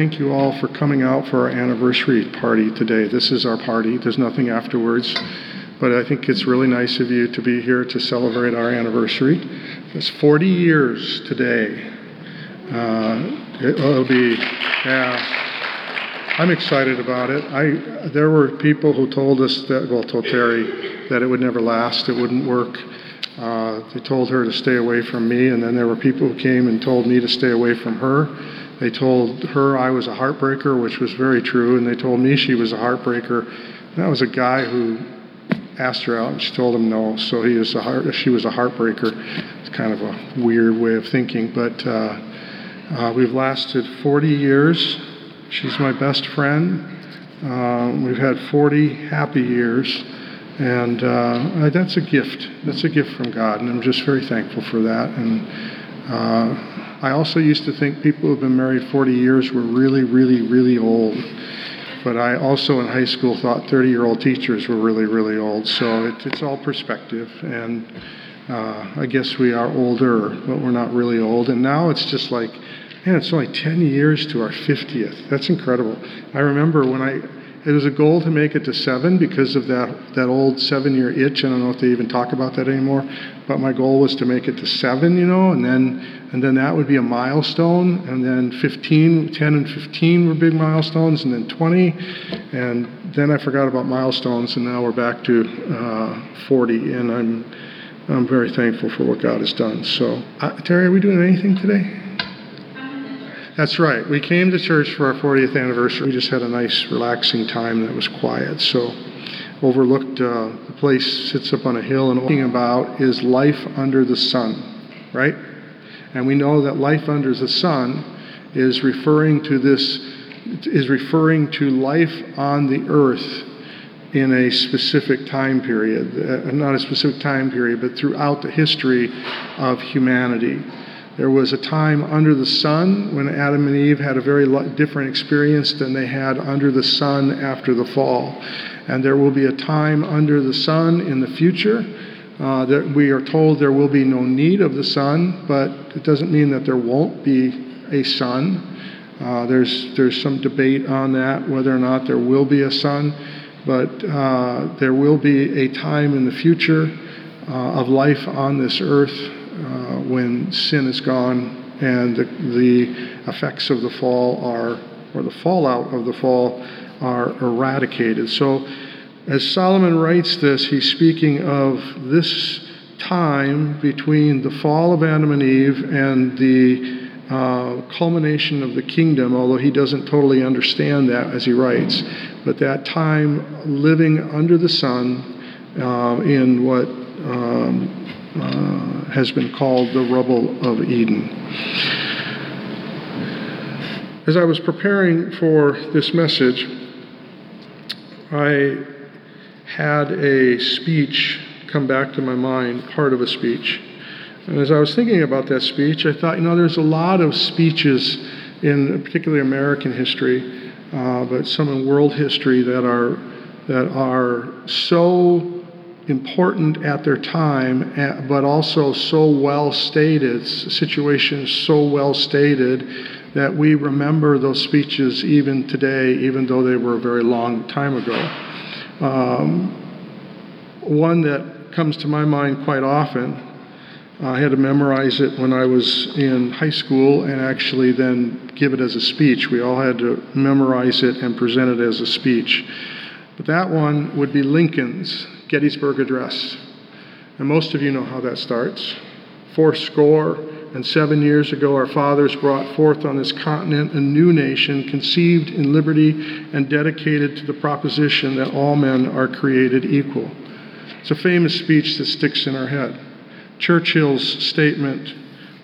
Thank you all for coming out for our anniversary party today. This is our party. There's nothing afterwards. But I think it's really nice of you to be here to celebrate our anniversary. It's 40 years today. Uh, it will be, yeah. I'm excited about it. I there were people who told us that, well, told Terry that it would never last, it wouldn't work. Uh, they told her to stay away from me, and then there were people who came and told me to stay away from her. They told her I was a heartbreaker, which was very true, and they told me she was a heartbreaker. And that was a guy who asked her out, and she told him no. So he was a heart, she was a heartbreaker. It's kind of a weird way of thinking, but uh, uh, we've lasted 40 years. She's my best friend. Uh, we've had 40 happy years, and uh, that's a gift. That's a gift from God, and I'm just very thankful for that. And uh, I also used to think people who've been married 40 years were really, really, really old. But I also in high school thought 30 year old teachers were really, really old. So it, it's all perspective. And uh, I guess we are older, but we're not really old. And now it's just like, man, it's only 10 years to our 50th. That's incredible. I remember when I it was a goal to make it to seven because of that, that old seven year itch. I don't know if they even talk about that anymore, but my goal was to make it to seven, you know, and then, and then that would be a milestone. And then 15, 10 and 15 were big milestones, and then 20. And then I forgot about milestones, and now we're back to uh, 40. And I'm, I'm very thankful for what God has done. So, uh, Terry, are we doing anything today? That's right. We came to church for our 40th anniversary. We just had a nice, relaxing time that was quiet. So, overlooked, uh, the place sits up on a hill, and talking about is life under the sun, right? And we know that life under the sun is referring to this, is referring to life on the earth in a specific time period, uh, not a specific time period, but throughout the history of humanity. There was a time under the sun when Adam and Eve had a very different experience than they had under the sun after the fall. And there will be a time under the sun in the future. Uh, that we are told there will be no need of the sun, but it doesn't mean that there won't be a sun. Uh, there's, there's some debate on that, whether or not there will be a sun, but uh, there will be a time in the future uh, of life on this earth uh, when sin is gone and the, the effects of the fall are, or the fallout of the fall, are eradicated. So, as Solomon writes this, he's speaking of this time between the fall of Adam and Eve and the uh, culmination of the kingdom, although he doesn't totally understand that as he writes. But that time living under the sun uh, in what um, uh, has been called the rubble of Eden. As I was preparing for this message, I had a speech come back to my mind, part of a speech. And as I was thinking about that speech, I thought, you know, there's a lot of speeches in particularly American history, uh, but some in world history that are that are so important at their time, but also so well stated, situations so well stated that we remember those speeches even today, even though they were a very long time ago. Um, one that comes to my mind quite often, I had to memorize it when I was in high school and actually then give it as a speech. We all had to memorize it and present it as a speech. But that one would be Lincoln's Gettysburg Address. And most of you know how that starts. Four score and seven years ago, our fathers brought forth on this continent a new nation conceived in liberty and dedicated to the proposition that all men are created equal. It's a famous speech that sticks in our head. Churchill's statement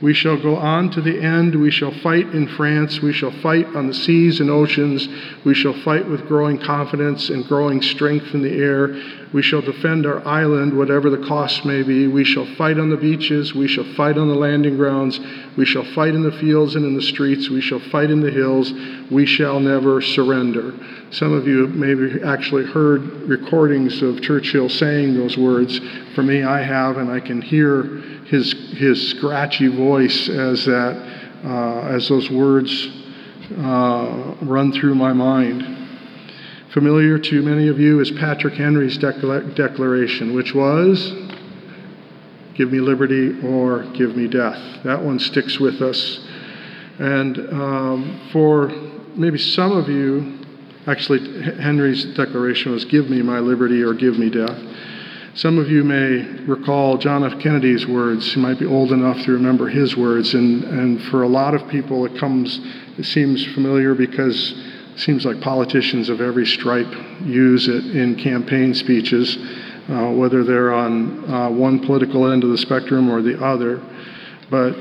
we shall go on to the end. We shall fight in France. We shall fight on the seas and oceans. We shall fight with growing confidence and growing strength in the air. We shall defend our island, whatever the cost may be. We shall fight on the beaches. We shall fight on the landing grounds. We shall fight in the fields and in the streets. We shall fight in the hills. We shall never surrender. Some of you maybe actually heard recordings of Churchill saying those words. For me, I have, and I can hear his, his scratchy voice as, that, uh, as those words uh, run through my mind. Familiar to many of you is Patrick Henry's decla- declaration, which was give me liberty or give me death. That one sticks with us. And um, for maybe some of you, actually, Henry's declaration was give me my liberty or give me death. Some of you may recall John F. Kennedy's words. You might be old enough to remember his words. And, and for a lot of people, it comes, it seems familiar because seems like politicians of every stripe use it in campaign speeches uh, whether they're on uh, one political end of the spectrum or the other. But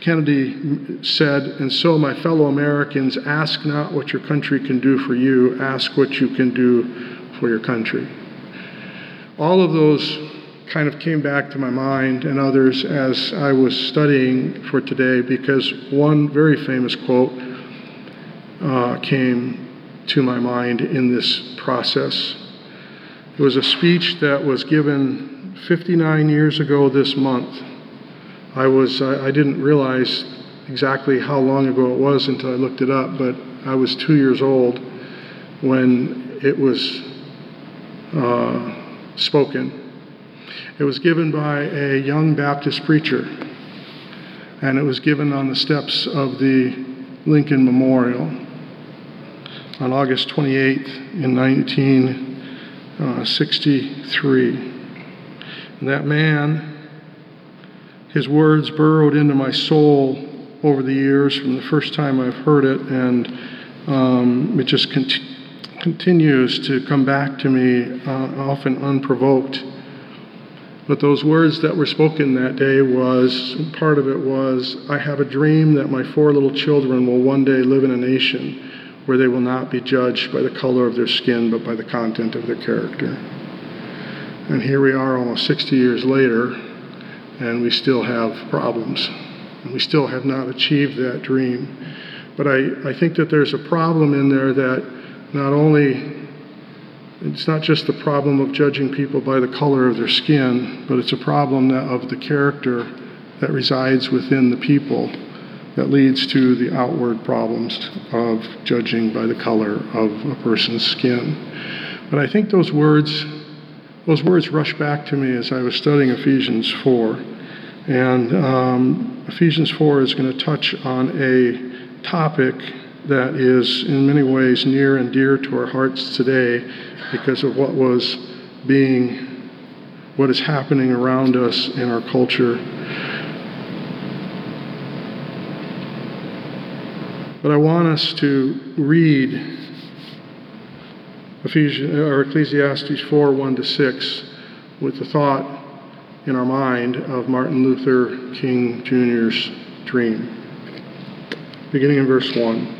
Kennedy said, And so, my fellow Americans, ask not what your country can do for you, ask what you can do for your country. All of those kind of came back to my mind and others as I was studying for today because one very famous quote uh, came to my mind in this process. It was a speech that was given 59 years ago this month. I was I, didn't realize exactly how long ago it was until I looked it up, but I was two years old when it was uh, spoken. It was given by a young Baptist preacher, and it was given on the steps of the Lincoln Memorial on August 28th in 19. Uh, 63. And that man, his words burrowed into my soul over the years from the first time I've heard it, and um, it just cont- continues to come back to me, uh, often unprovoked. But those words that were spoken that day was part of it was, I have a dream that my four little children will one day live in a nation where they will not be judged by the color of their skin, but by the content of their character. And here we are almost 60 years later, and we still have problems. And we still have not achieved that dream. But I, I think that there's a problem in there that not only, it's not just the problem of judging people by the color of their skin, but it's a problem of the character that resides within the people that leads to the outward problems of judging by the color of a person's skin. But I think those words, those words rush back to me as I was studying Ephesians 4. And um, Ephesians 4 is going to touch on a topic that is in many ways near and dear to our hearts today because of what was being, what is happening around us in our culture But I want us to read Ephesians, or Ecclesiastes 4 1 to 6 with the thought in our mind of Martin Luther King Jr.'s dream. Beginning in verse 1.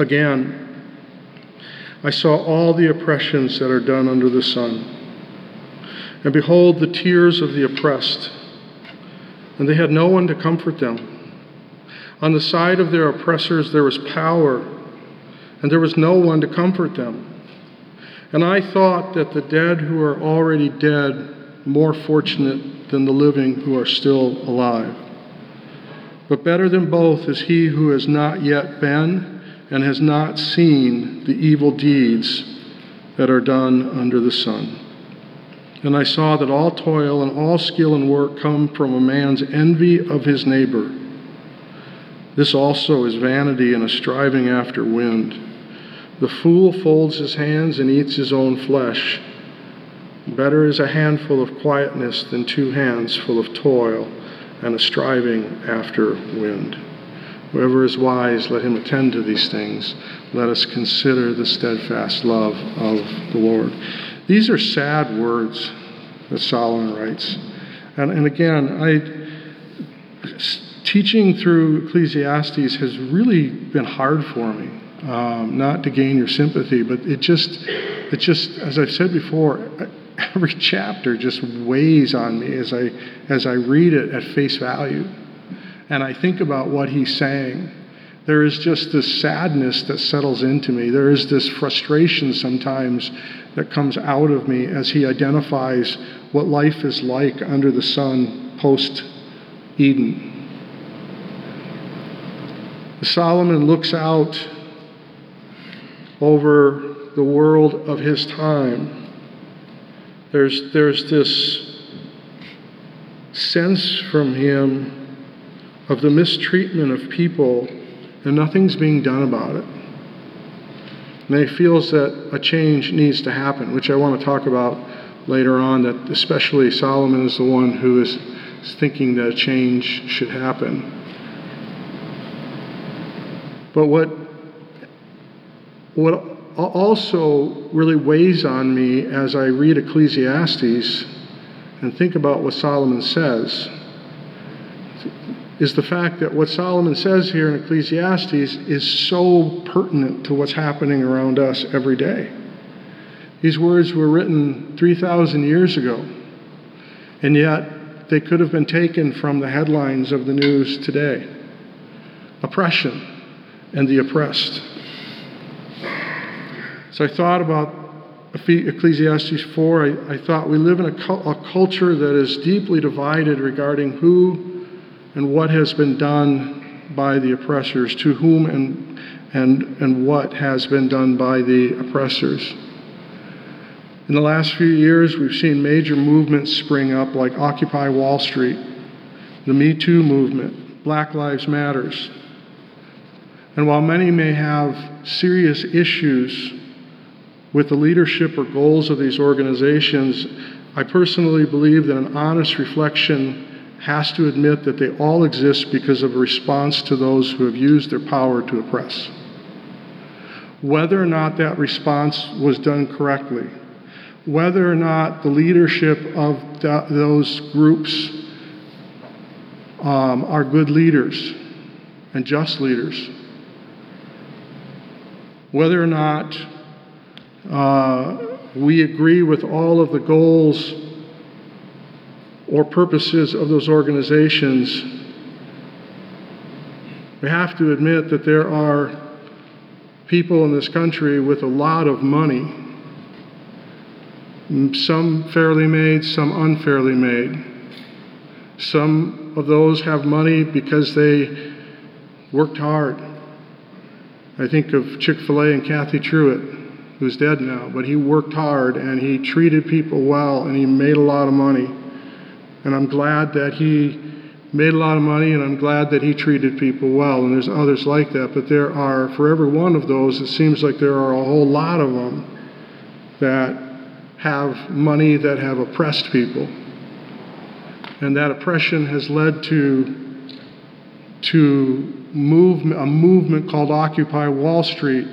Again, I saw all the oppressions that are done under the sun. And behold, the tears of the oppressed, and they had no one to comfort them. On the side of their oppressors there was power, and there was no one to comfort them. And I thought that the dead who are already dead more fortunate than the living who are still alive. But better than both is he who has not yet been and has not seen the evil deeds that are done under the sun. And I saw that all toil and all skill and work come from a man's envy of his neighbor. This also is vanity and a striving after wind. The fool folds his hands and eats his own flesh. Better is a handful of quietness than two hands full of toil and a striving after wind. Whoever is wise, let him attend to these things. Let us consider the steadfast love of the Lord. These are sad words that Solomon writes. And, and again, I teaching through Ecclesiastes has really been hard for me. Um, not to gain your sympathy, but it just, it just, as I've said before, every chapter just weighs on me as I, as I read it at face value, and I think about what he's saying. There is just this sadness that settles into me. There is this frustration sometimes that comes out of me as he identifies what life is like under the sun post Eden Solomon looks out over the world of his time. There's, there's this sense from him of the mistreatment of people, and nothing's being done about it. And he feels that a change needs to happen, which I want to talk about later on, that especially Solomon is the one who is thinking that a change should happen. But what, what also really weighs on me as I read Ecclesiastes and think about what Solomon says is the fact that what Solomon says here in Ecclesiastes is so pertinent to what's happening around us every day. These words were written 3,000 years ago, and yet they could have been taken from the headlines of the news today oppression and the oppressed. So I thought about Ecclesiastes 4. I, I thought we live in a, cu- a culture that is deeply divided regarding who and what has been done by the oppressors, to whom and, and, and what has been done by the oppressors. In the last few years, we've seen major movements spring up like Occupy Wall Street, the Me Too movement, Black Lives Matters. And while many may have serious issues with the leadership or goals of these organizations, I personally believe that an honest reflection has to admit that they all exist because of a response to those who have used their power to oppress. Whether or not that response was done correctly, whether or not the leadership of th- those groups um, are good leaders and just leaders, whether or not uh, we agree with all of the goals or purposes of those organizations, we have to admit that there are people in this country with a lot of money, some fairly made, some unfairly made. Some of those have money because they worked hard. I think of Chick fil A and Cathy Truett, who's dead now, but he worked hard and he treated people well and he made a lot of money. And I'm glad that he made a lot of money and I'm glad that he treated people well. And there's others like that. But there are, for every one of those, it seems like there are a whole lot of them that have money that have oppressed people. And that oppression has led to to move a movement called Occupy Wall Street.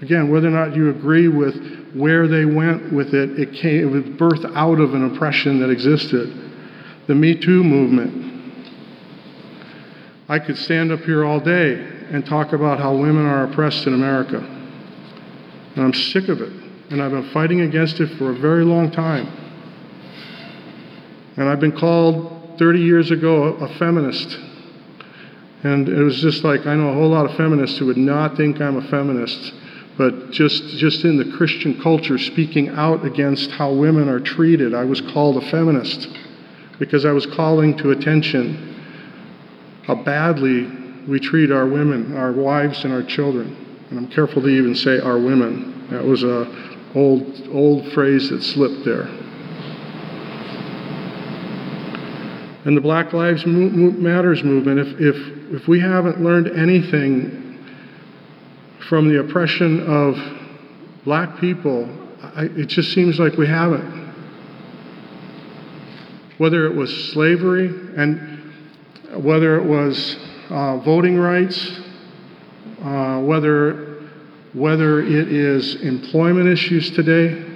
Again, whether or not you agree with where they went with it, it came it was birthed out of an oppression that existed the Me Too movement. I could stand up here all day and talk about how women are oppressed in America. And I'm sick of it. And I've been fighting against it for a very long time. And I've been called 30 years ago a, feminist. And it was just like I know a whole lot of feminists who would not think I'm a feminist, but just just in the Christian culture speaking out against how women are treated, I was called a feminist because I was calling to attention how badly we treat our women, our wives, and our children. And I'm careful to even say our women. That was a old old phrase that slipped there. And the Black Lives Matters movement, if, if, if we haven't learned anything from the oppression of black people, I, it just seems like we haven't whether it was slavery and whether it was uh, voting rights, uh, whether, whether it is employment issues today.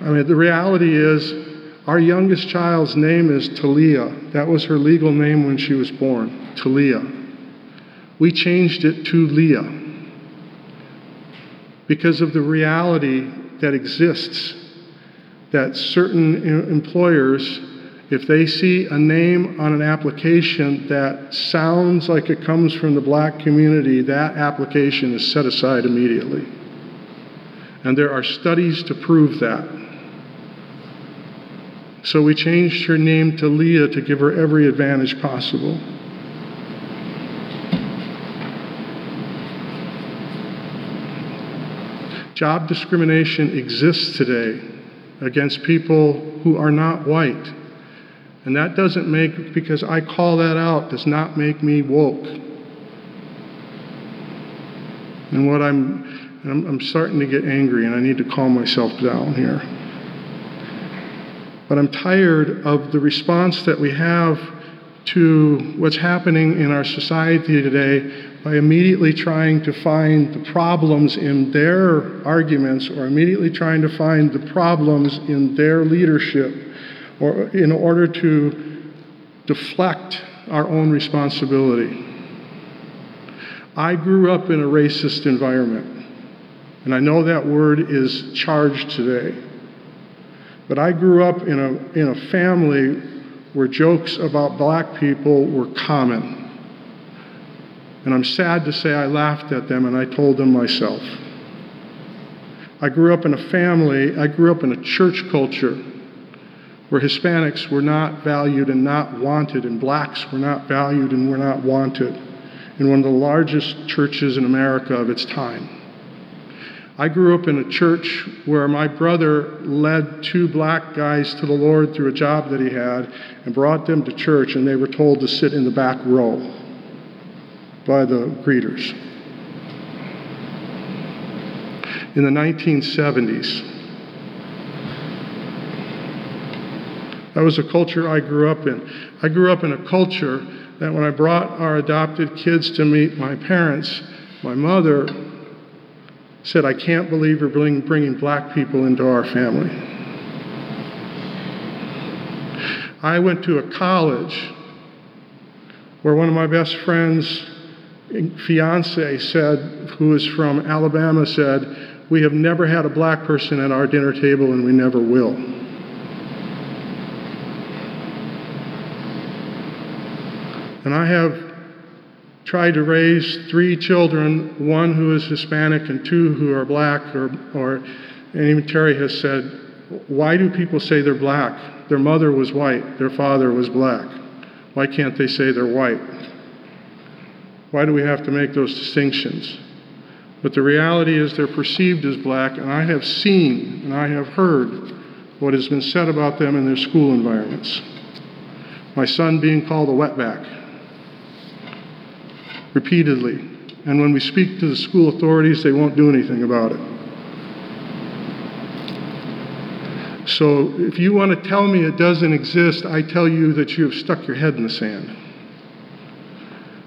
I mean, the reality is, our youngest child's name is Talia. That was her legal name when she was born, Talia. We changed it to Leah because of the reality that exists that certain employers, if they see a name on an application that sounds like it comes from the black community, that application is set aside immediately. And there are studies to prove that. So we changed her name to Leah to give her every advantage possible. Job discrimination exists today against people who are not white. And that doesn't make, because I call that out, does not make me woke. And what I'm, I'm, starting to get angry, and I need to calm myself down here. But I'm tired of the response that we have to what's happening in our society today by immediately trying to find the problems in their arguments or immediately trying to find the problems in their leadership or in order to deflect our own responsibility. I grew up in a racist environment, and I know that word is charged today. But I grew up in a, in a family where jokes about black people were common. And I'm sad to say I laughed at them and I told them myself. I grew up in a family, I grew up in a church culture where Hispanics were not valued and not wanted, and blacks were not valued and were not wanted, in one of the largest churches in America of its time. I grew up in a church where my brother led two black guys to the Lord through a job that he had and brought them to church, and they were told to sit in the back row by the greeters. In the 1970s, that was a culture I grew up in. I grew up in a culture that when I brought our adopted kids to meet my parents, my mother said, I can't believe you're bringing, black people into our family. I went to a college where one of my best friends' fiance said, who is from Alabama, said, We have never had a black person at our dinner table and we never will. And I have tried to raise three children, one who is Hispanic and two who are black, or, or and even Terry has said, why do people say they're black? Their mother was white, their father was black. Why can't they say they're white? Why do we have to make those distinctions? But the reality is they're perceived as black, and I have seen and I have heard what has been said about them in their school environments. My son being called a wetback repeatedly. And when we speak to the school authorities, they won't do anything about it. So if you want to tell me it doesn't exist, I tell you that you have stuck your head in the sand.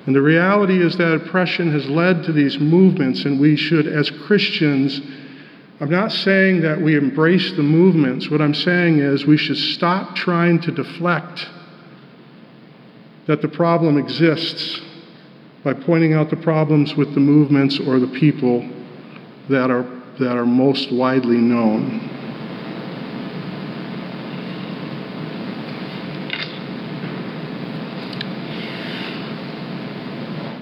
And the reality is that oppression has led to these movements, and we should, as Christians, I'm not saying that we embrace the movements. What I'm saying is we should stop trying to deflect that the problem exists by pointing out the problems with the movements or the people that are, that are most widely known.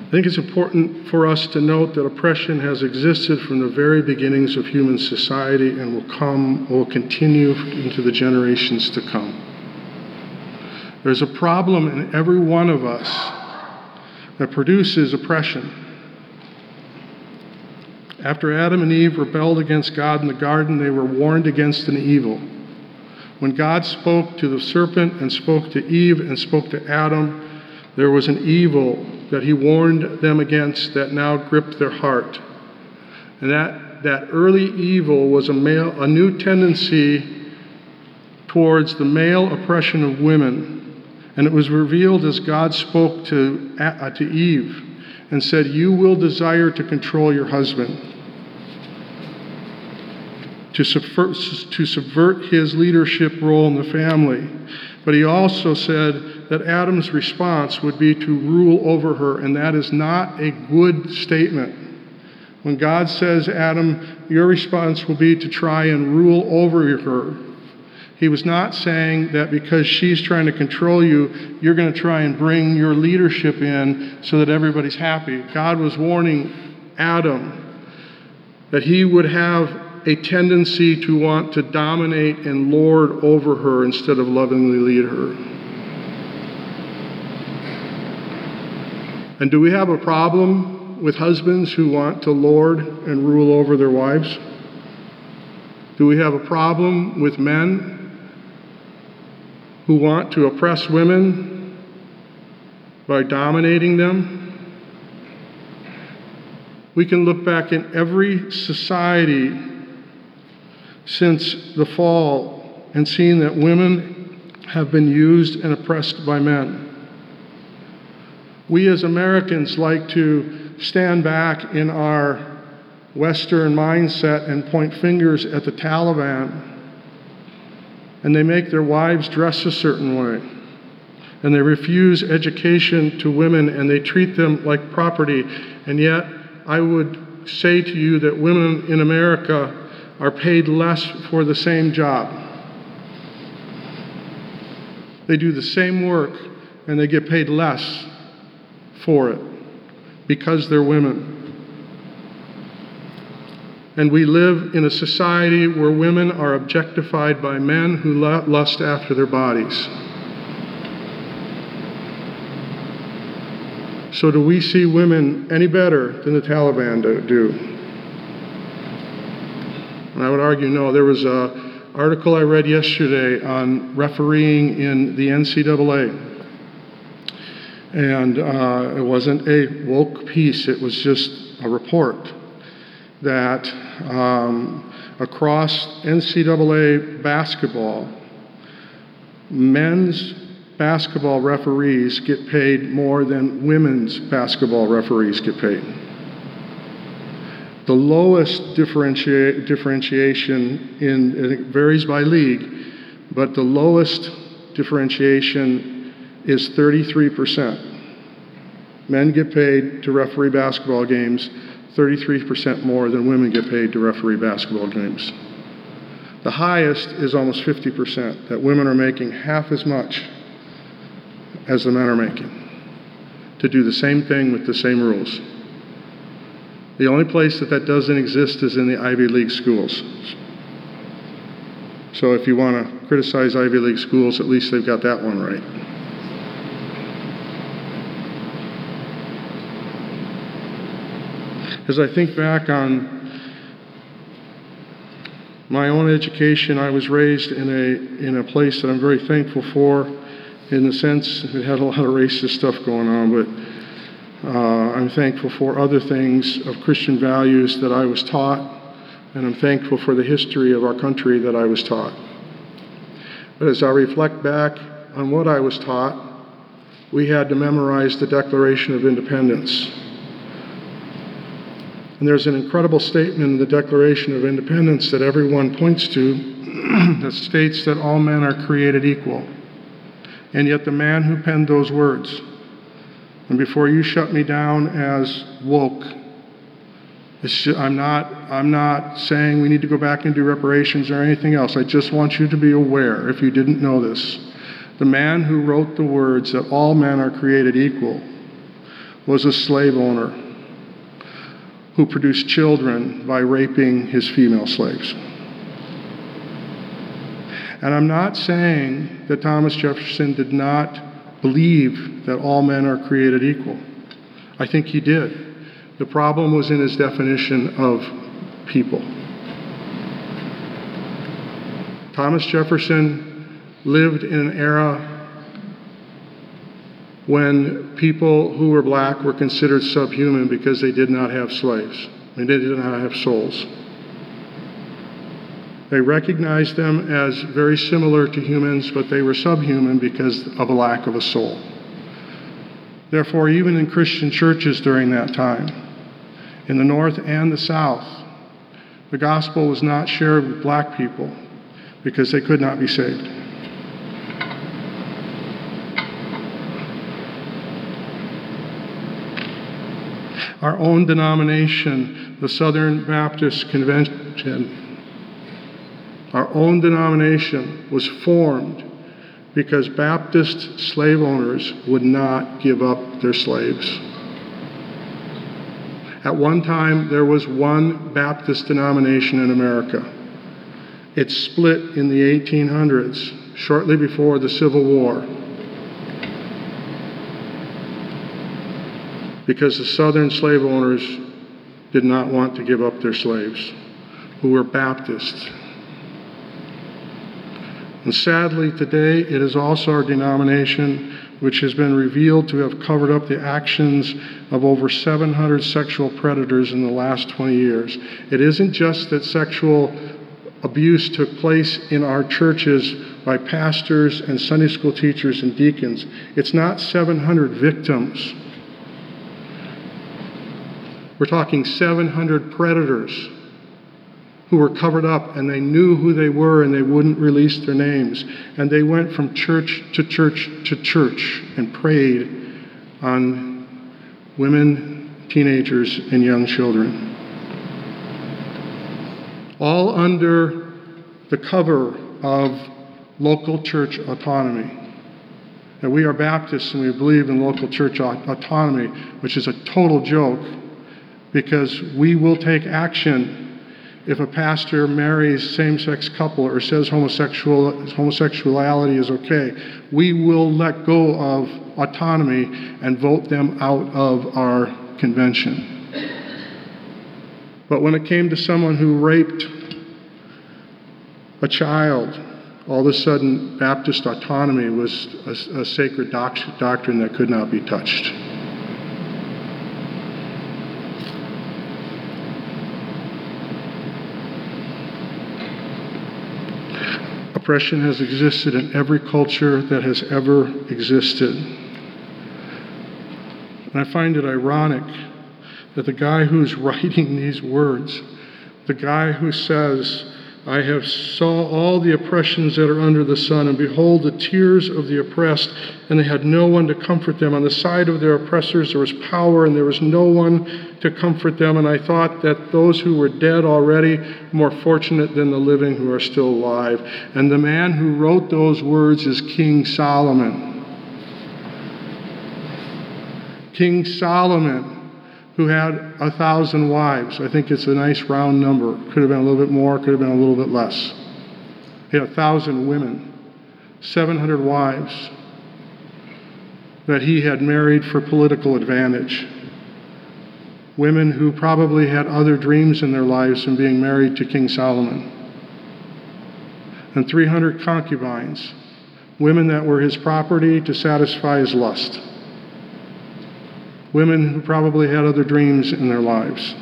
I think it's important for us to note that oppression has existed from the very beginnings of human society and will come, will continue into the generations to come. There's a problem in every one of us that produces oppression. After Adam and Eve rebelled against God in the garden, they were warned against an evil. When God spoke to the serpent and spoke to Eve and spoke to Adam, there was an evil that he warned them against that now gripped their heart. And that, that early evil was a, male, a new tendency towards the male oppression of women and it was revealed as God spoke to, uh, to Eve and said, You will desire to control your husband, to subvert, to subvert his leadership role in the family. But he also said that Adam's response would be to rule over her, and that is not a good statement. When God says, Adam, your response will be to try and rule over her, he was not saying that because she's trying to control you, you're going to try and bring your leadership in so that everybody's happy. God was warning Adam that he would have a tendency to want to dominate and lord over her instead of lovingly lead her. And do we have a problem with husbands who want to lord and rule over their wives? Do we have a problem with men who want to oppress women by dominating them? We can look back in every society since the fall and seen that women have been used and oppressed by men. We as Americans like to stand back in our Western mindset and point fingers at the Taliban. And they make their wives dress a certain way. And they refuse education to women and they treat them like property. And yet, I would say to you that women in America are paid less for the same job. They do the same work and they get paid less for it because they're women. And we live in a society where women are objectified by men who lust after their bodies. So, do we see women any better than the Taliban do? And I would argue no. There was an article I read yesterday on refereeing in the NCAA. And uh, it wasn't a woke piece, it was just a report that um, across NCAA basketball, men's basketball referees get paid more than women's basketball referees get paid. The lowest differenti- differentiation in it varies by league, but the lowest differentiation is 33%. Men get paid to referee basketball games 33% more than women get paid to referee basketball games. The highest is almost 50%, that women are making half as much as the men are making to do the same thing with the same rules. The only place that that doesn't exist is in the Ivy League schools. So if you want to criticize Ivy League schools, at least they've got that one right. As I think back on my own education, I was raised in a, in a place that I'm very thankful for in the sense it had a lot of racist stuff going on, but uh, I'm thankful for other things of Christian values that I was taught, and I'm thankful for the history of our country that I was taught. But as I reflect back on what I was taught, we had to memorize the Declaration of Independence. And there's an incredible statement in the Declaration of Independence that everyone points to that states that all men are created equal. And yet, the man who penned those words, and before you shut me down as woke, just, I'm, not, I'm not saying we need to go back and do reparations or anything else. I just want you to be aware, if you didn't know this. The man who wrote the words that all men are created equal was a slave owner who produced children by raping his female slaves. And I'm not saying that Thomas Jefferson did not believe that all men are created equal. I think he did. The problem was in his definition of people. Thomas Jefferson lived in an era when people who were black were considered subhuman because they did not have slaves, they did not have souls. They recognized them as very similar to humans, but they were subhuman because of a lack of a soul. Therefore, even in Christian churches during that time, in the North and the South, the gospel was not shared with black people because they could not be saved. Our own denomination, the Southern Baptist Convention, our own denomination was formed because Baptist slave owners would not give up their slaves. At one time, there was one Baptist denomination in America. It split in the 1800s, shortly before the Civil War, because the Southern slave owners did not want to give up their slaves, who were Baptists. And sadly, today, it is also our denomination which has been revealed to have covered up the actions of over 700 sexual predators in the last 20 years. It isn't just that sexual abuse took place in our churches by pastors and Sunday school teachers and deacons, it's not 700 victims. We're talking 700 predators who were covered up and they knew who they were and they wouldn't release their names. And they went from church to church to church and preyed on women, teenagers, and young children. All under the cover of local church autonomy. And we are Baptists and we believe in local church autonomy, which is a total joke because we will take action if a pastor marries same-sex couple or says homosexual homosexuality is okay, we will let go of autonomy and vote them out of our convention. But when it came to someone who raped a child, all of a sudden Baptist autonomy was a, a sacred doc- doctrine that could not be touched. Oppression has existed in every culture that has ever existed. And I find it ironic that the guy who's writing these words, the guy who says, I have saw all the oppressions that are under the sun, and behold the tears of the oppressed, and they had no one to comfort them. On the side of their oppressors there was power, and there was no one to comfort them. And I thought that those who were dead already more fortunate than the living who are still alive. And the man who wrote those words is King Solomon. King Solomon who had a thousand wives. I think it's a nice round number. Could have been a little bit more, could have been a little bit less. He had a thousand women, 700 wives that he had married for political advantage. Women who probably had other dreams in their lives than being married to King Solomon. And 300 concubines, women that were his property to satisfy his lust women who probably had other dreams in their lives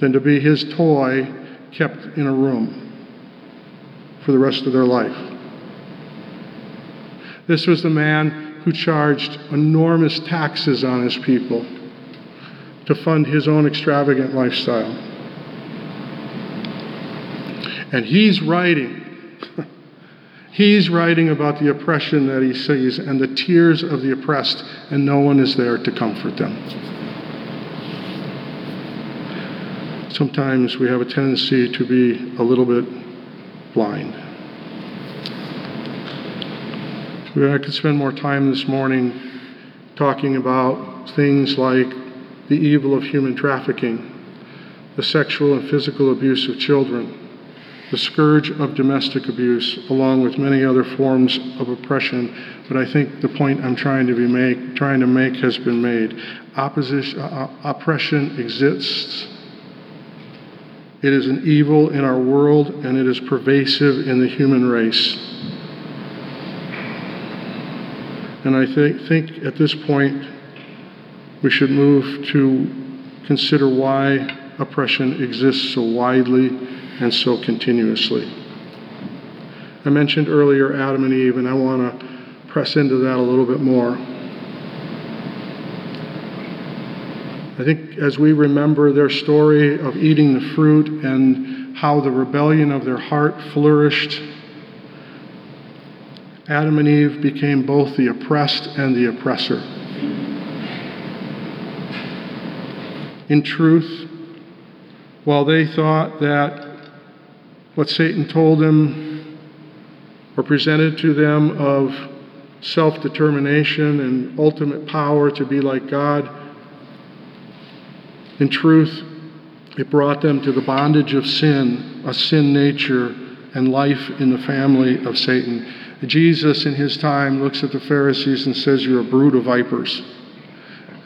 than to be his toy kept in a room for the rest of their life. This was the man who charged enormous taxes on his people to fund his own extravagant lifestyle. And he's writing He's writing about the oppression that he sees and the tears of the oppressed, and no one is there to comfort them. Sometimes we have a tendency to be a little bit blind. I could spend more time this morning talking about things like the evil of human trafficking, the sexual and physical abuse of children the scourge of domestic abuse, along with many other forms of oppression. But I think the point I'm trying to be make, trying to make has been made. Opposition, uh, uh, oppression exists. It is an evil in our world, and it is pervasive in the human race. And I th- think at this point we should move to consider why oppression exists so widely and so continuously. I mentioned earlier Adam and Eve, and I want to press into that a little bit more. I think as we remember their story of eating the fruit and how the rebellion of their heart flourished, Adam and Eve became both the oppressed and the oppressor. In truth, while they thought that what Satan told them or presented to them of self determination and ultimate power to be like God. In truth, it brought them to the bondage of sin, a sin nature, and life in the family of Satan. Jesus, in his time, looks at the Pharisees and says, You're a brood of vipers.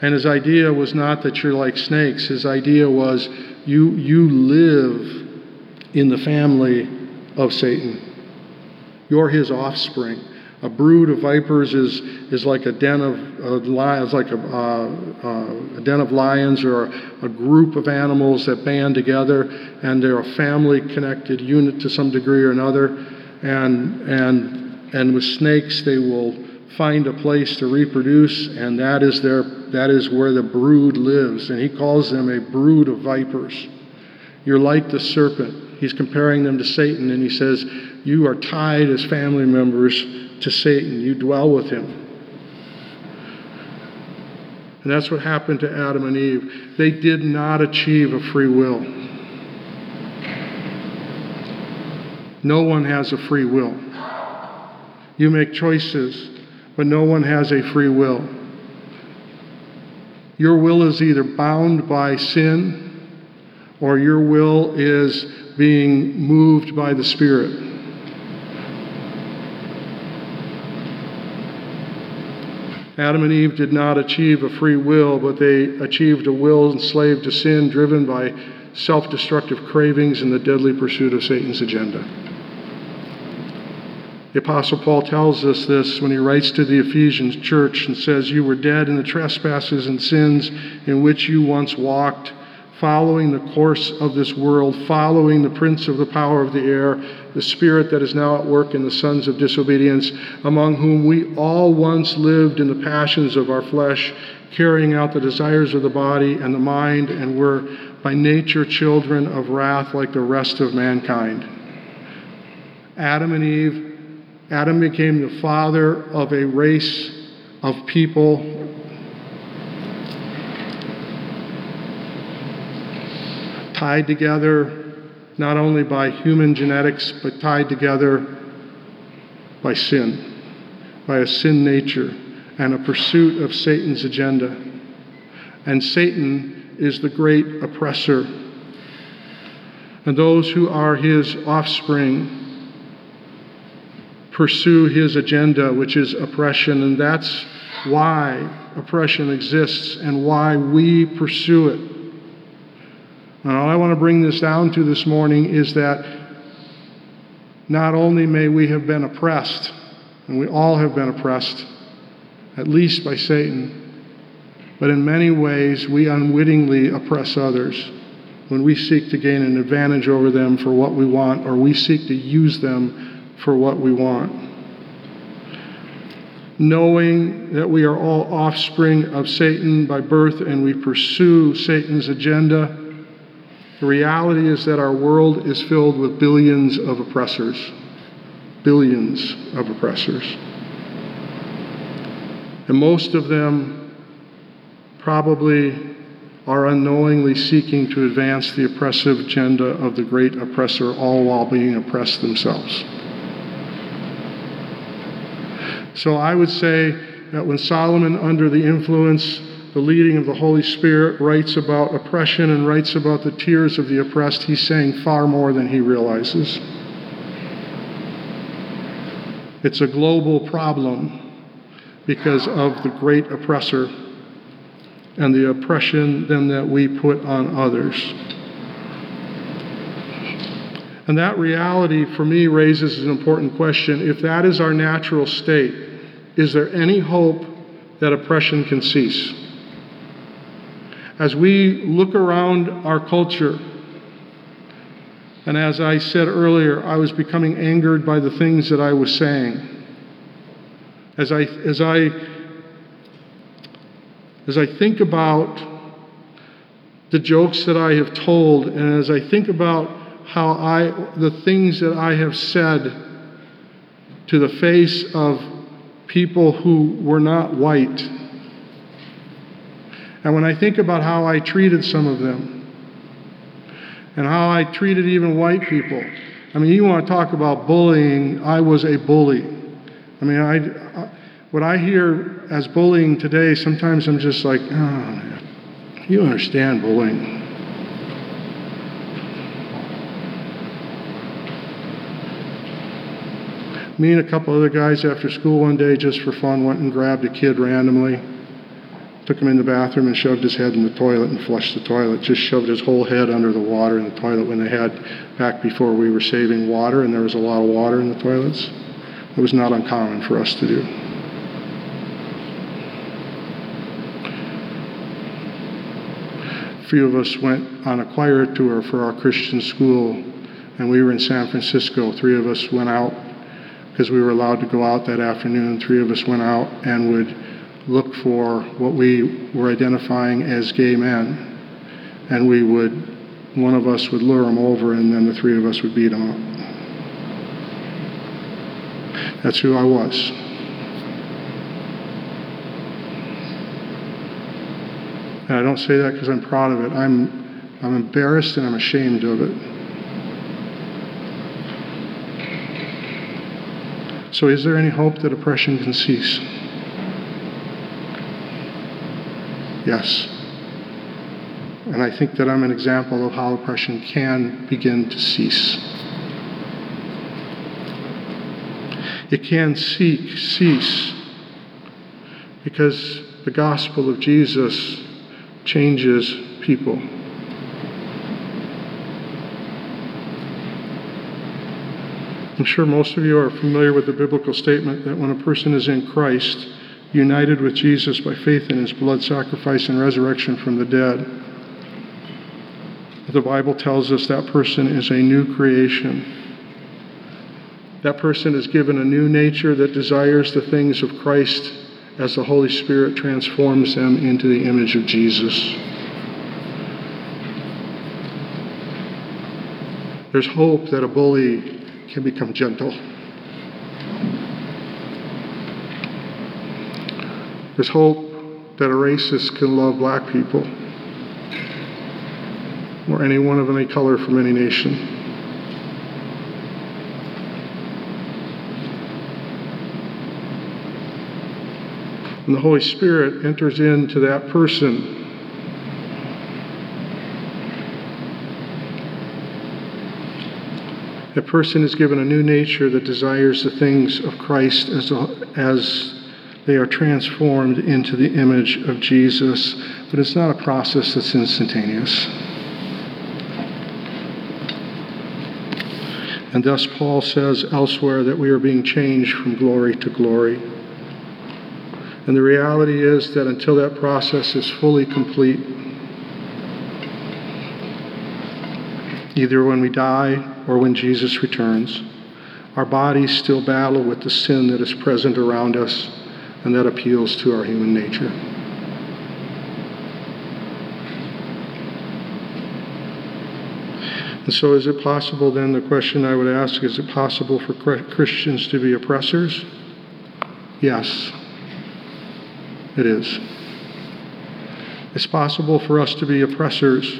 And his idea was not that you're like snakes. His idea was you, you live in the family of Satan. You're his offspring. A brood of vipers is, is like a den of uh, lions, like a, uh, uh, a den of lions or a, a group of animals that band together, and they're a family connected unit to some degree or another. And, and, and with snakes, they will find a place to reproduce, and that is, their, that is where the brood lives. And he calls them a brood of vipers. You're like the serpent. He's comparing them to Satan, and he says, You are tied as family members to Satan. You dwell with him. And that's what happened to Adam and Eve. They did not achieve a free will. No one has a free will. You make choices, but no one has a free will. Your will is either bound by sin or your will is being moved by the Spirit. Adam and Eve did not achieve a free will, but they achieved a will enslaved to sin, driven by self destructive cravings and the deadly pursuit of Satan's agenda. The Apostle Paul tells us this when he writes to the Ephesians church and says, You were dead in the trespasses and sins in which you once walked following the course of this world, following the prince of the power of the air, the spirit that is now at work in the sons of disobedience, among whom we all once lived in the passions of our flesh, carrying out the desires of the body and the mind, and were by nature children of wrath like the rest of mankind. Adam and Eve, Adam became the father of a race of people tied together not only by human genetics, but tied together by sin, by a sin nature and a pursuit of Satan's agenda. And Satan is the great oppressor. And those who are his offspring pursue his agenda, which is oppression. And that's why oppression exists and why we pursue it. And all I want to bring this down to this morning is that not only may we have been oppressed, and we all have been oppressed, at least by Satan, but in many ways we unwittingly oppress others when we seek to gain an advantage over them for what we want, or we seek to use them for what we want. Knowing that we are all offspring of Satan by birth and we pursue Satan's agenda the reality is that our world is filled with billions of oppressors. Billions of oppressors. And most of them probably are unknowingly seeking to advance the oppressive agenda of the great oppressor, all while being oppressed themselves. So I would say that when Solomon, under the influence the leading of the Holy Spirit, writes about oppression and writes about the tears of the oppressed, he's saying far more than he realizes. It's a global problem because of the great oppressor and the oppression then that we put on others. And that reality for me raises an important question. If that is our natural state, is there any hope that oppression can cease? As we look around our culture, and as I said earlier, I was becoming angered by the things that I was saying. As I, as I, as I think about the jokes that I have told, and as I think about how I, the things that I have said to the face of people who were not white, and when I think about how I treated some of them, and how I treated even white people, I mean, you want to talk about bullying, I was a bully. I mean, I, I what I hear as bullying today, sometimes I'm just like, oh, you understand bullying. Me and a couple other guys after school one day, just for fun, went and grabbed a kid randomly took him in the bathroom and shoved his head in the toilet and flushed the toilet. Just shoved his whole head under the water in the toilet when they had back before we were saving water and there was a lot of water in the toilets. It was not uncommon for us to do. A few of us went on a choir tour for our Christian school, and we were in San Francisco. Three of us went out because we were allowed to go out that afternoon. Three of us went out and would look for what we were identifying as gay men. And we would, one of us would lure them over, and then the three of us would beat them up. That's who I was. And I don't say that because I'm proud of it. I'm, I'm embarrassed and I'm ashamed of it. So, is there any hope that oppression can cease? Yes. And I think that I'm an example of how oppression can begin to cease. It can seek, cease because the gospel of Jesus changes people. I'm sure most of you are familiar with the biblical statement that when a person is in Christ, united with Jesus by faith in his blood sacrifice and resurrection from the dead, the Bible tells us that person is a new creation. That person is given a new nature that desires the things of Christ as the Holy Spirit transforms them into the image of Jesus. There's hope that a bully can become gentle. There's hope that a racist can love black people or anyone of any color from any nation. And the Holy Spirit enters into that person. That person is given a new nature that desires the things of Christ as, as they are transformed into the image of Jesus. But it's not a process that's instantaneous. And thus, Paul says elsewhere that we are being changed from glory to glory. And the reality is that until that process is fully complete, either when we die or when Jesus returns, our bodies still battle with the sin that is present around us and that appeals to our human nature. And so, is it possible then? The question I would ask is it possible for Christians to be oppressors? Yes, it is. It's possible for us to be oppressors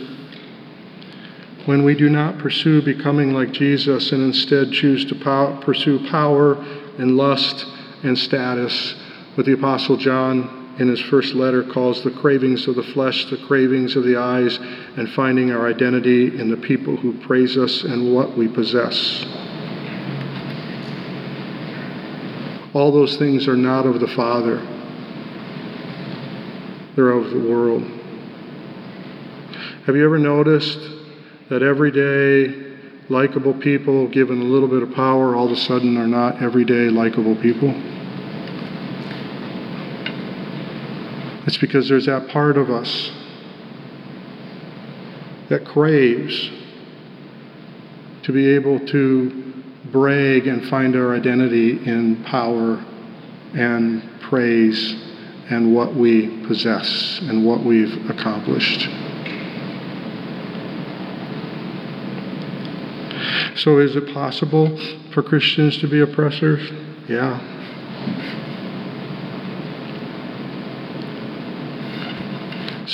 when we do not pursue becoming like Jesus and instead choose to pow- pursue power and lust and status, what the Apostle John in his first letter calls the cravings of the flesh, the cravings of the eyes, and finding our identity in the people who praise us and what we possess. All those things are not of the Father, they're of the world. Have you ever noticed that everyday likable people, given a little bit of power, all of a sudden are not everyday likable people? It's because there's that part of us that craves to be able to brag and find our identity in power and praise and what we possess and what we've accomplished. So, is it possible for Christians to be oppressors? Yeah.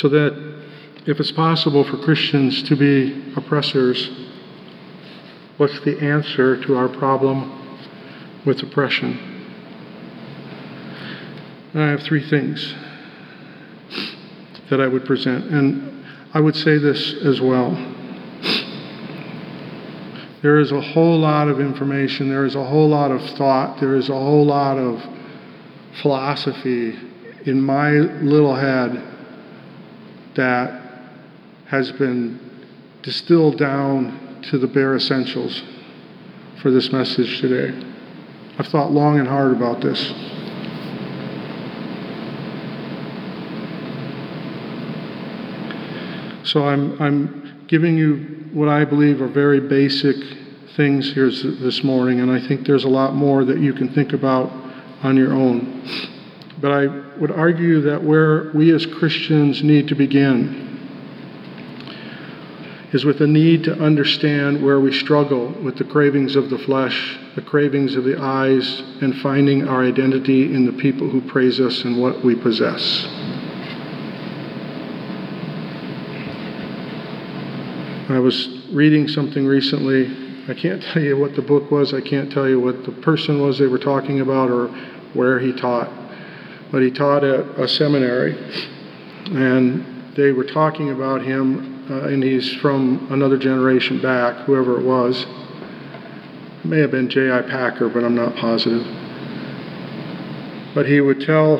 So that if it's possible for Christians to be oppressors, what's the answer to our problem with oppression? I have three things that I would present, and I would say this as well. There is a whole lot of information, there is a whole lot of thought, there is a whole lot of philosophy in my little head that has been distilled down to the bare essentials for this message today. I've thought long and hard about this. So I'm, I'm giving you what I believe are very basic things here this morning, and I think there's a lot more that you can think about on your own. But I would argue that where we as Christians need to begin is with the need to understand where we struggle with the cravings of the flesh, the cravings of the eyes, and finding our identity in the people who praise us and what we possess. I was reading something recently. I can't tell you what the book was, I can't tell you what the person was they were talking about or where he taught. But he taught at a seminary, and they were talking about him uh, and he's from another generation back, whoever it was. It may have been J.I. Packer, but I'm not positive. But he would tell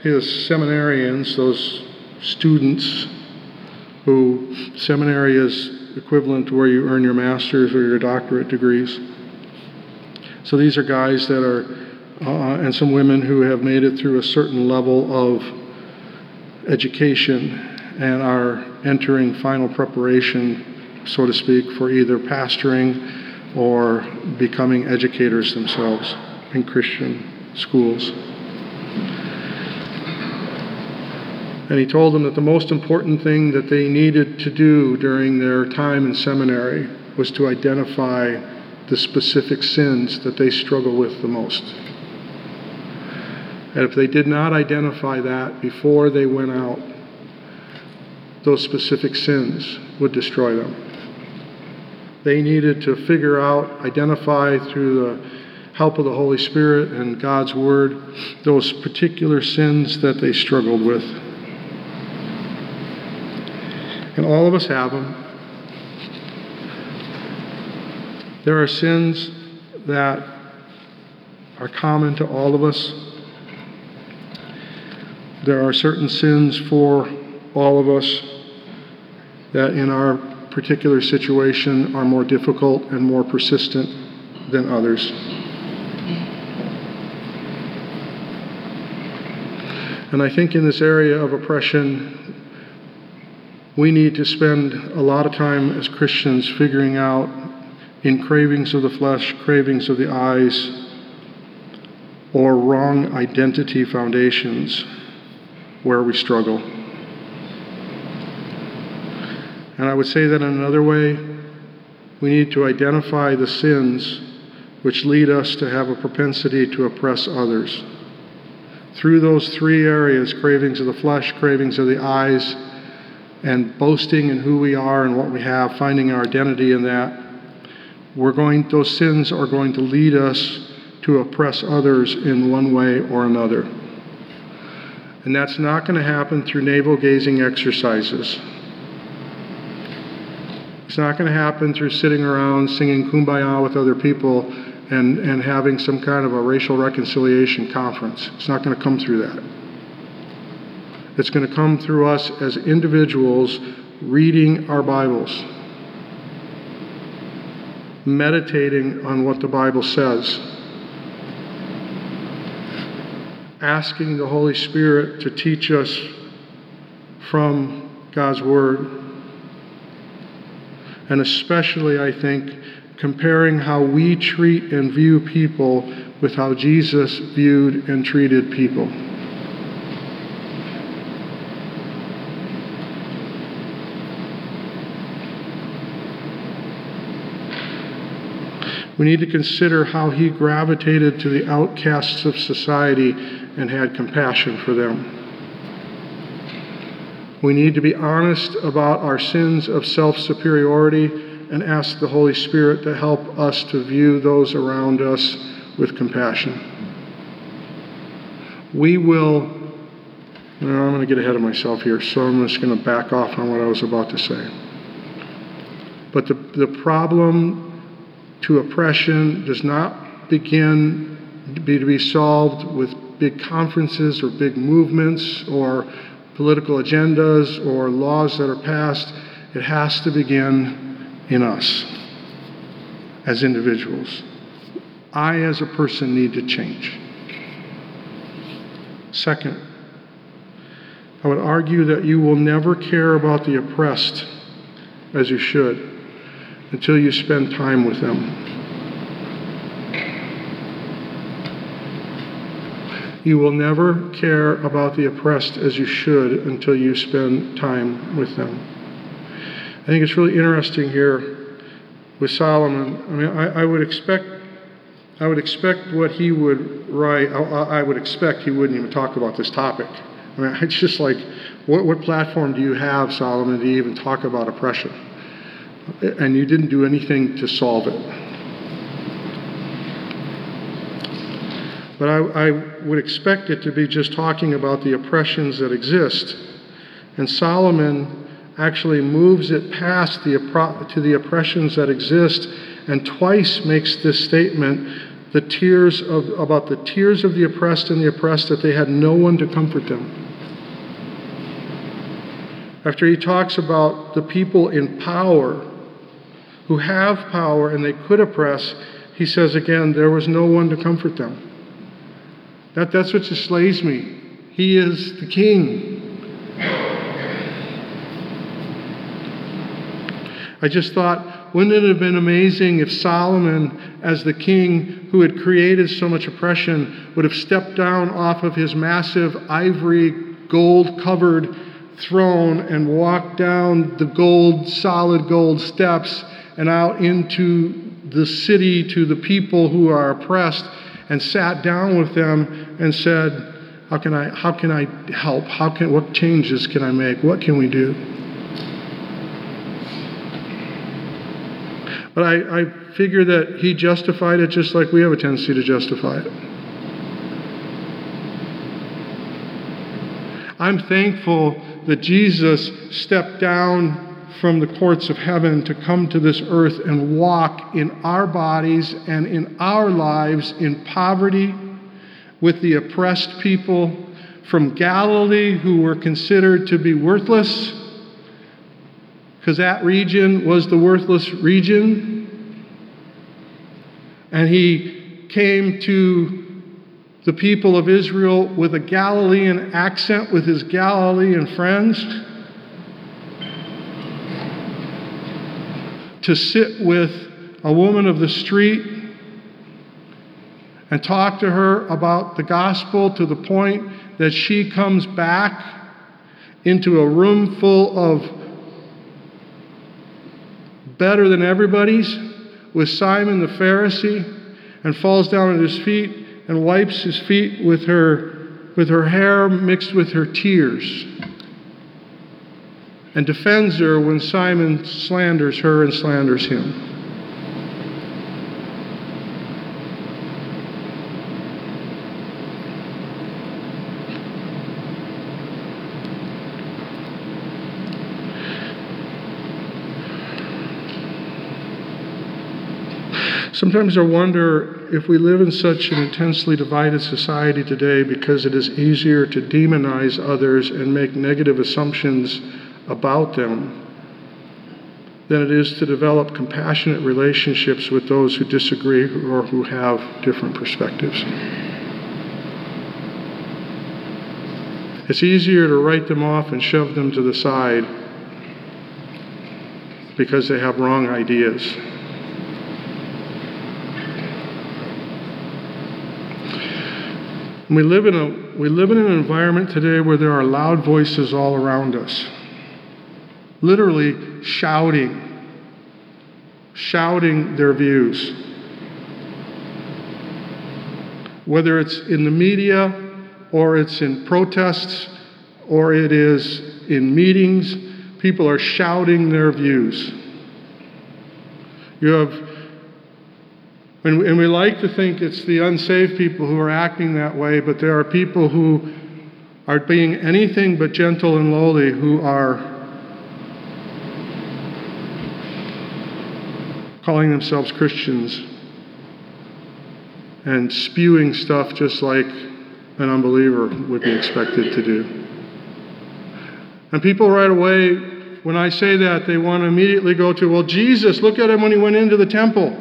his seminarians, those students who seminary is equivalent to where you earn your master's or your doctorate degrees. So these are guys that are, uh, and some women who have made it through a certain level of education and are entering final preparation, so to speak, for either pastoring or becoming educators themselves in Christian schools. And he told them that the most important thing that they needed to do during their time in seminary was to identify the specific sins that they struggle with the most. And if they did not identify that before they went out, those specific sins would destroy them. They needed to figure out, identify through the help of the Holy Spirit and God's Word those particular sins that they struggled with. And all of us have them. There are sins that are common to all of us. There are certain sins for all of us that in our particular situation are more difficult and more persistent than others. And I think in this area of oppression, we need to spend a lot of time as Christians figuring out in cravings of the flesh, cravings of the eyes, or wrong identity foundations where we struggle. And I would say that in another way, we need to identify the sins which lead us to have a propensity to oppress others. Through those three areas cravings of the flesh, cravings of the eyes, and boasting in who we are and what we have, finding our identity in that, we're going, those sins are going to lead us to oppress others in one way or another. And that's not going to happen through navel gazing exercises. It's not going to happen through sitting around singing kumbaya with other people and, and having some kind of a racial reconciliation conference. It's not going to come through that. It's going to come through us as individuals reading our Bibles, meditating on what the Bible says, asking the Holy Spirit to teach us from God's Word and especially, I think, comparing how we treat and view people with how Jesus viewed and treated people. We need to consider how he gravitated to the outcasts of society and had compassion for them. We need to be honest about our sins of self superiority and ask the Holy Spirit to help us to view those around us with compassion. We will, I'm going to get ahead of myself here, so I'm just going to back off on what I was about to say. But the, the problem to oppression does not begin to be, to be solved with big conferences or big movements or political agendas or laws that are passed. It has to begin in us as individuals. I, as a person, need to change. Second, I would argue that you will never care about the oppressed as you should until you spend time with them. You will never care about the oppressed as you should until you spend time with them. I think it's really interesting here with Solomon. I mean, I, I would expect, I would expect what he would write. I, would expect he wouldn't even talk about this topic. I mean, it's just like, what, what platform do you have, Solomon, to even talk about oppression? And you didn't do anything to solve it. But I, I would expect it to be just talking about the oppressions that exist. And Solomon actually moves it past the, to the oppressions that exist and twice makes this statement the tears of, about the tears of the oppressed and the oppressed that they had no one to comfort them. After he talks about the people in power who have power and they could oppress, he says again, there was no one to comfort them. That, that's what just slays me. He is the king. I just thought, wouldn't it have been amazing if Solomon, as the king who had created so much oppression, would have stepped down off of his massive ivory, gold covered throne and walked down the gold, solid gold steps and out into the city to the people who are oppressed and sat down with them and said, How can I, how can I help? How can, what changes can I make? What can we do? But I, I figure that he justified it just like we have a tendency to justify it. I'm thankful that Jesus stepped down from the courts of heaven to come to this earth and walk in our bodies and in our lives in poverty with the oppressed people from Galilee who were considered to be worthless, because that region was the worthless region. And he came to the people of Israel with a Galilean accent with his Galilean friends to sit with a woman of the street and talk to her about the gospel to the point that she comes back into a room full of better than everybody's with Simon the Pharisee and falls down at his feet and wipes his feet with her with her hair mixed with her tears and defends her when Simon slanders her and slanders him. Sometimes I wonder if we live in such an intensely divided society today because it is easier to demonize others and make negative assumptions about them than it is to develop compassionate relationships with those who disagree or who have different perspectives. It's easier to write them off and shove them to the side because they have wrong ideas. We live, in a, we live in an environment today where there are loud voices all around us literally shouting, shouting their views. Whether it's in the media, or it's in protests, or it is in meetings, people are shouting their views. You have, and, and we like to think it's the unsaved people who are acting that way, but there are people who are being anything but gentle and lowly who are calling themselves Christians and spewing stuff just like an unbeliever would be expected to do. And people right away, when I say that, they want to immediately go to, well, Jesus, look at him when he went into the temple.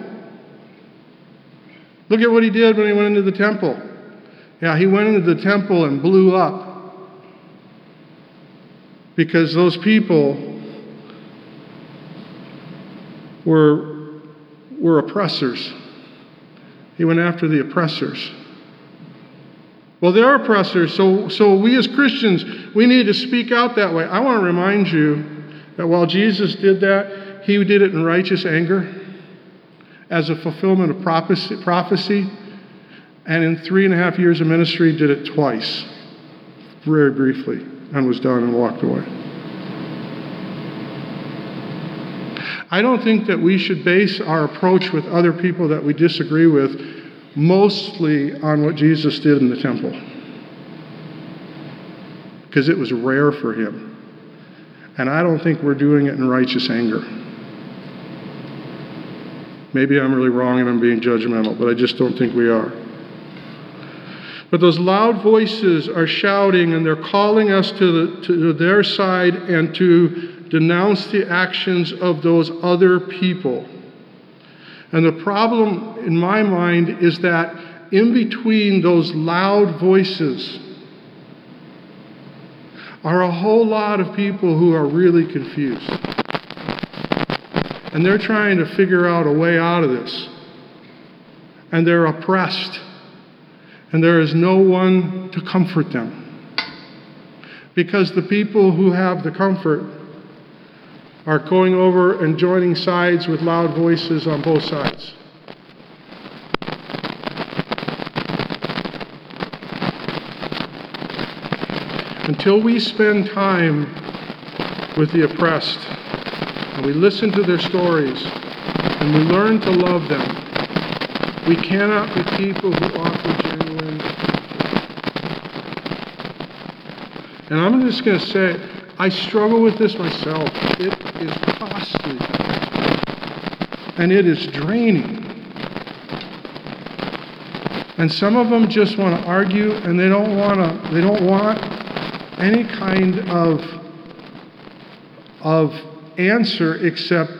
Look at what he did when he went into the temple. Yeah, he went into the temple and blew up because those people were, were oppressors. He went after the oppressors. Well, they're oppressors, so, so we as Christians, we need to speak out that way. I want to remind you that while Jesus did that, he did it in righteous anger as a fulfillment of prophecy, prophecy and in three and a half years of ministry, did it twice, very briefly, and was done and walked away. I don't think that we should base our approach with other people that we disagree with mostly on what Jesus did in the temple. Because it was rare for him. And I don't think we're doing it in righteous anger. Maybe I'm really wrong and I'm being judgmental, but I just don't think we are. But those loud voices are shouting and they're calling us to, the, to their side and to denounce the actions of those other people. And the problem in my mind is that in between those loud voices are a whole lot of people who are really confused. And they're trying to figure out a way out of this. And they're oppressed. And there is no one to comfort them. Because the people who have the comfort are going over and joining sides with loud voices on both sides. Until we spend time with the oppressed and we listen to their stories and we learn to love them, we cannot be people who offer genuine. And I'm just going to say, I struggle with this myself. It is costly and it is draining. And some of them just want to argue and they don't want to they don't want any kind of of answer except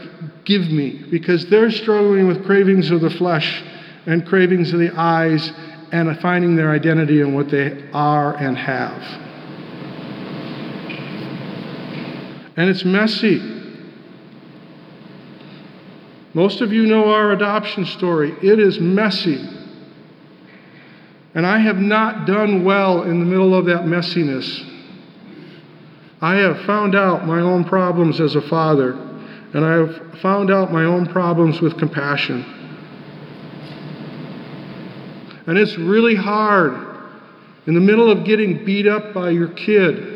give me because they're struggling with cravings of the flesh and cravings of the eyes and finding their identity in what they are and have. And it's messy. Most of you know our adoption story. It is messy. And I have not done well in the middle of that messiness. I have found out my own problems as a father, and I have found out my own problems with compassion. And it's really hard in the middle of getting beat up by your kid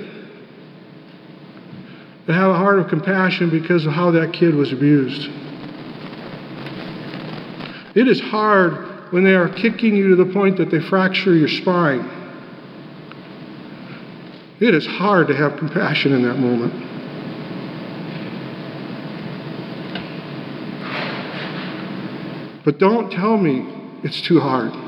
to have a heart of compassion because of how that kid was abused. It is hard when they are kicking you to the point that they fracture your spine. It is hard to have compassion in that moment. But don't tell me it's too hard.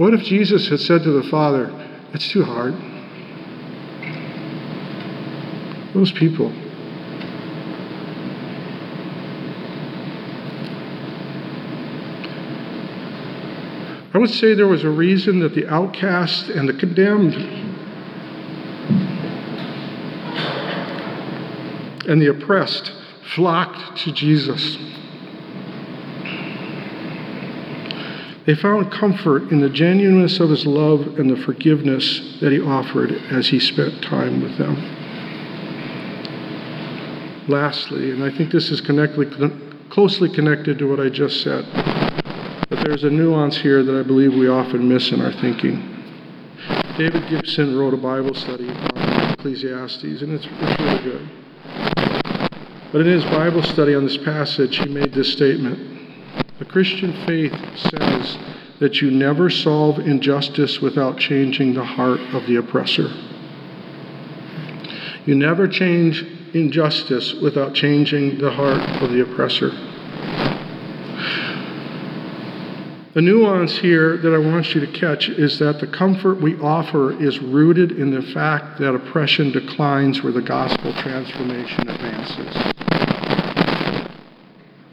What if Jesus had said to the Father, It's too hard? Those people. I would say there was a reason that the outcast and the condemned and the oppressed flocked to Jesus. They found comfort in the genuineness of his love and the forgiveness that he offered as he spent time with them. Lastly, and I think this is closely connected to what I just said, but there's a nuance here that I believe we often miss in our thinking. David Gibson wrote a Bible study on Ecclesiastes, and it's, it's really good. But in his Bible study on this passage, he made this statement the Christian faith says that you never solve injustice without changing the heart of the oppressor. You never change injustice without changing the heart of the oppressor. The nuance here that I want you to catch is that the comfort we offer is rooted in the fact that oppression declines where the gospel transformation advances.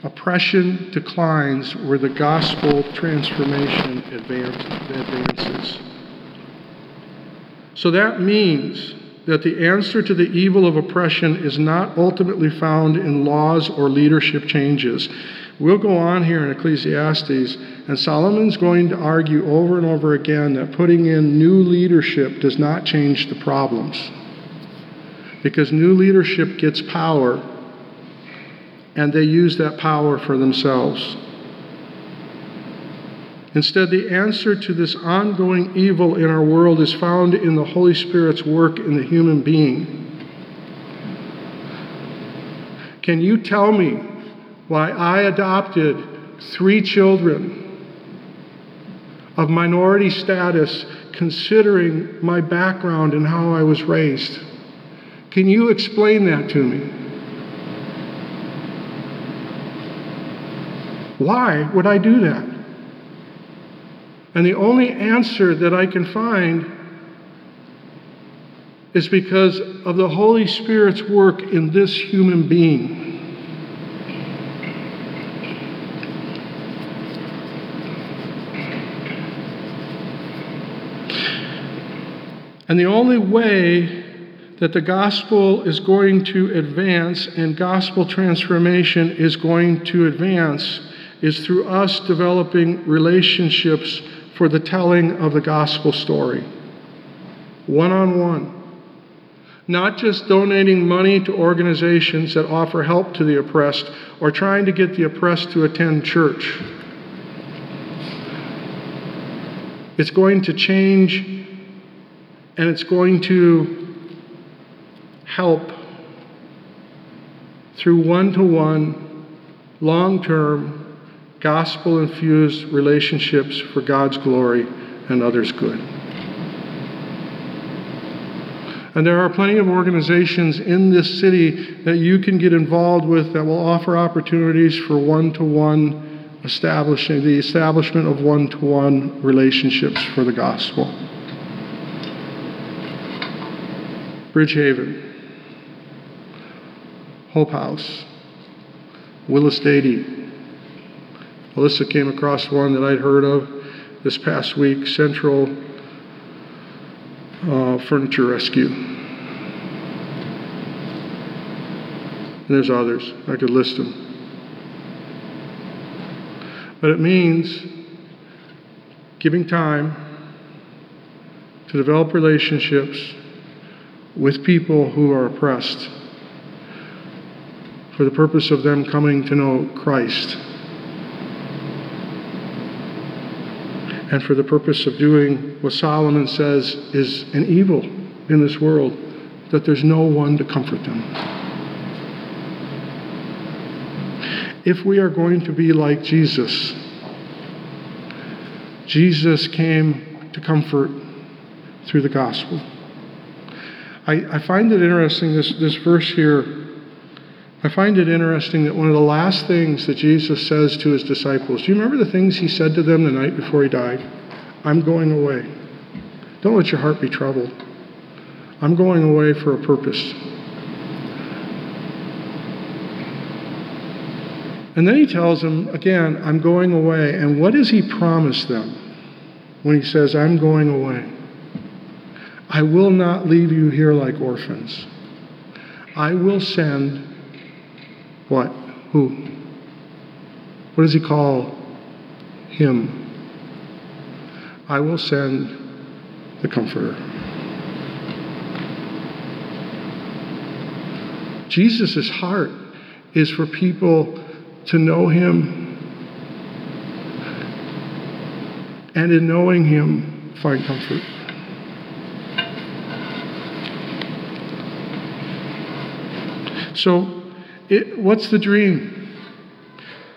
Oppression declines where the gospel transformation advances. So that means that the answer to the evil of oppression is not ultimately found in laws or leadership changes. We'll go on here in Ecclesiastes, and Solomon's going to argue over and over again that putting in new leadership does not change the problems. Because new leadership gets power, and they use that power for themselves. Instead, the answer to this ongoing evil in our world is found in the Holy Spirit's work in the human being. Can you tell me why I adopted three children of minority status considering my background and how I was raised? Can you explain that to me? Why would I do that? And the only answer that I can find is because of the Holy Spirit's work in this human being. And the only way that the gospel is going to advance and gospel transformation is going to advance is through us developing relationships for the telling of the gospel story. One on one. Not just donating money to organizations that offer help to the oppressed or trying to get the oppressed to attend church. It's going to change and it's going to help through one to one, long term gospel infused relationships for God's glory and others' good. And there are plenty of organizations in this city that you can get involved with that will offer opportunities for one to one establishing the establishment of one to one relationships for the gospel. Bridgehaven, Hope House, Willis Dady, Alyssa came across one that I'd heard of this past week Central uh, Furniture Rescue. And there's others, I could list them. But it means giving time to develop relationships with people who are oppressed for the purpose of them coming to know Christ and for the purpose of doing what Solomon says is an evil in this world, that there's no one to comfort them. If we are going to be like Jesus, Jesus came to comfort through the gospel. I, I find it interesting, this, this verse here I find it interesting that one of the last things that Jesus says to his disciples, do you remember the things he said to them the night before he died? I'm going away. Don't let your heart be troubled. I'm going away for a purpose. And then he tells them, again, I'm going away. And what does he promise them when he says, I'm going away? I will not leave you here like orphans. I will send what? Who? What does he call him? I will send the Comforter. Jesus' heart is for people to know him and in knowing him, find comfort. So, it, what's the dream?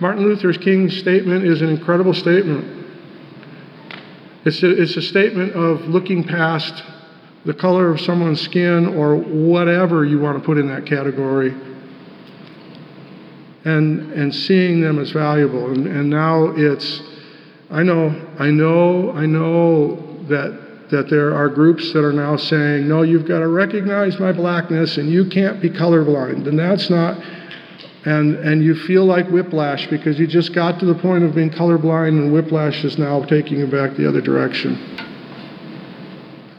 Martin Luther King's statement is an incredible statement. It's a, it's a statement of looking past the color of someone's skin or whatever you want to put in that category and, and seeing them as valuable. And, and now it's, I know, I know, I know that, that there are groups that are now saying, no, you've got to recognize my blackness and you can't be colorblind. And that's not and, and you feel like whiplash because you just got to the point of being colorblind and whiplash is now taking you back the other direction.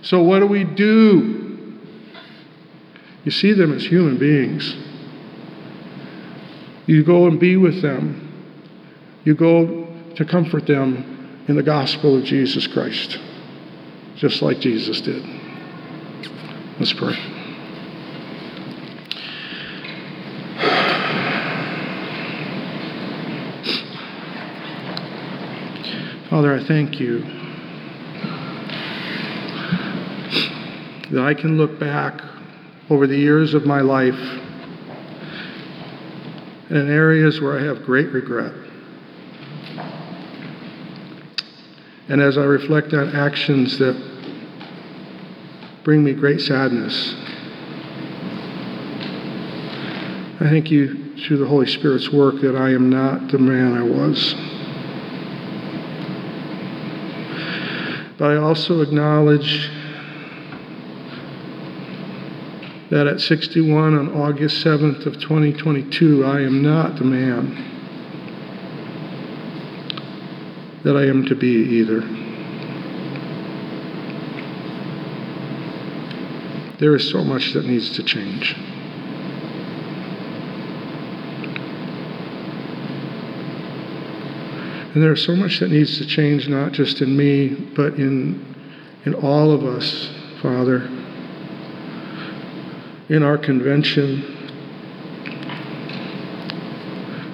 So, what do we do? You see them as human beings. You go and be with them. You go to comfort them in the gospel of Jesus Christ, just like Jesus did. Let's pray. Father, I thank you that I can look back over the years of my life in areas where I have great regret. And as I reflect on actions that bring me great sadness, I thank you through the Holy Spirit's work that I am not the man I was. But I also acknowledge that at 61 on August 7th of 2022, I am not the man that I am to be either. There is so much that needs to change. And there's so much that needs to change, not just in me, but in, in all of us, Father. In our convention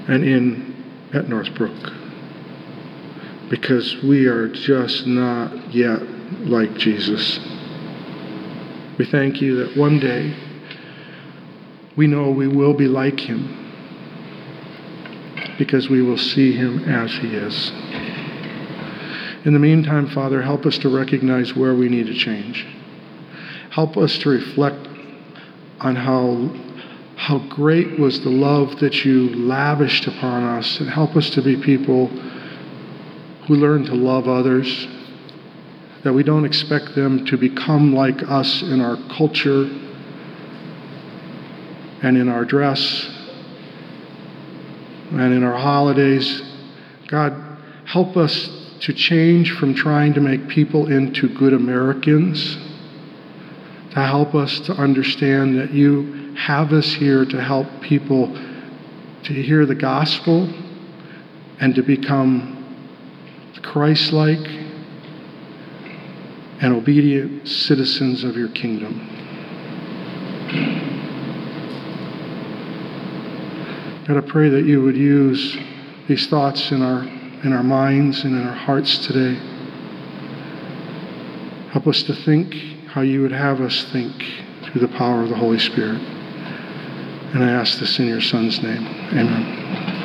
and in at Northbrook. Because we are just not yet like Jesus. We thank you that one day we know we will be like him because we will see him as he is. In the meantime, Father, help us to recognize where we need to change. Help us to reflect on how, how great was the love that you lavished upon us, and help us to be people who learn to love others, that we don't expect them to become like us in our culture and in our dress and in our holidays. God, help us to change from trying to make people into good Americans, to help us to understand that you have us here to help people to hear the gospel and to become Christ like and obedient citizens of your kingdom. God, I pray that you would use these thoughts in our, in our minds and in our hearts today. Help us to think how you would have us think through the power of the Holy Spirit. And I ask this in your Son's name. Amen.